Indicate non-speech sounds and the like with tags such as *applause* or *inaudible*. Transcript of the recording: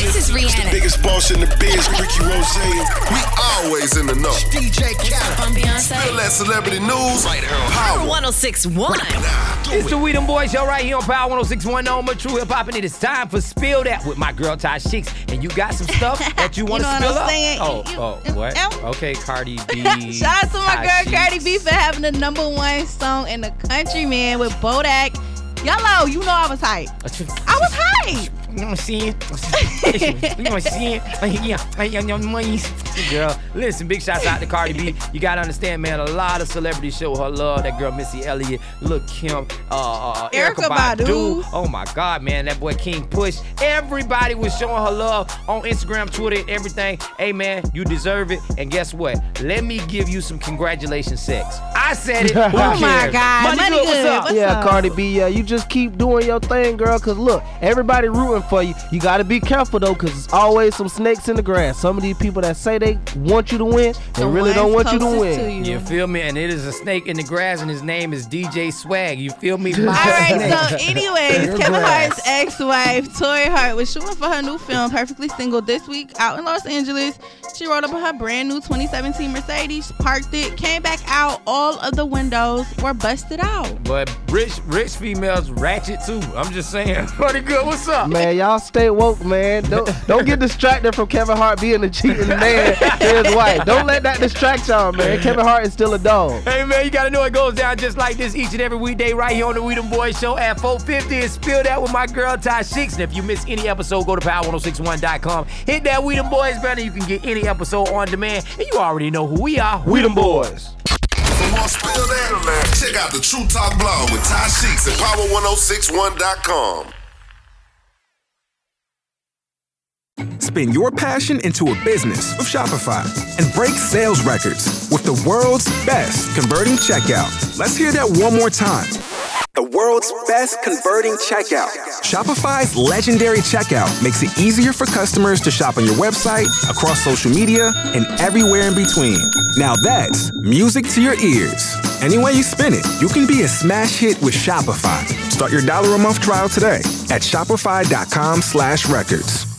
This is Rihanna. The biggest boss in the biz, Rick Ross. We always in the know. DJ Khaled. I'm Beyonce. Spill that celebrity news. Right here on Power Power. 1061. It's the We Them Boys Show right here on Power 1061 on my True Hip Hop, and it is time for Spill That with my girl Ty Sheeks. And you got some stuff *laughs* that you want know to what spill I'm up? saying? Oh, You- oh, what? um, Okay, Cardi *laughs* B. Shout out to my Ty girl Cardi B for having the number one song in the country, man, with Bodak. Yellow, you know I was hype. I was *laughs* hype. You know what I'm saying? you know what I'm saying? Yeah, yeah, yeah, money. Girl, listen, big shouts out to Cardi B. You gotta understand, man, a lot of celebrities show her love. That girl Missy Elliott, Lil Kim, uh, uh, Erica, Erykah Badu. Oh my God, man, that boy King Push. Everybody was showing her love on Instagram, Twitter, and everything. Hey, man, you deserve it. And guess what? Let me give you some congratulations, sex. I said it. *laughs* Oh my? God, Money, Money good. What's up? What's yeah, up? Cardi B, yeah, you just keep doing your thing, girl. Cause look, everybody rooting for you. You gotta be careful though, cause it's always some snakes in the grass. Some of these people that say they want you to win, they The really don't want you to closest win. you. You feel me? And it is a snake in the grass, and his name is DJ Swag. You feel me? *laughs* All right, so anyways, Kevin. Hart's ex-wife, Torrei Hart, was shooting for her new film, Perfectly Single, this week out in Los Angeles. She rode up in her brand new 2017 Mercedes, parked it, came back out. All of the windows were busted out. But rich, rich females ratchet too. I'm just saying. *laughs* Pretty good. What's up? Man, y'all stay woke, man. Don't don't get distracted from Kevin Hart being a cheating man to his wife. Don't let that distract y'all, man. Kevin Hart is still a dog. Hey man, you gotta know it goes down just like this each and every weekday right here on the We Them Boys Show at 4:50 and spill that with my girl Ty Sheeks. And if you miss any episode, go to power1061.com. Hit that We Them Boys banner. You can get any episode on demand. And you already know who we are. We Them Boys. For more Spill That, check out the True Talk blog with Ty Sheeks at power1061.com. Spin your passion into a business with Shopify and break sales records with the world's best converting checkout. Let's hear that one more time. The world's best converting checkout. Shopify's legendary checkout makes it easier for customers to shop on your website, across social media, and everywhere in between. Now that's music to your ears. Any way you spin it, you can be a smash hit with Shopify. Start your dollar a month trial today at shopify.com slash records.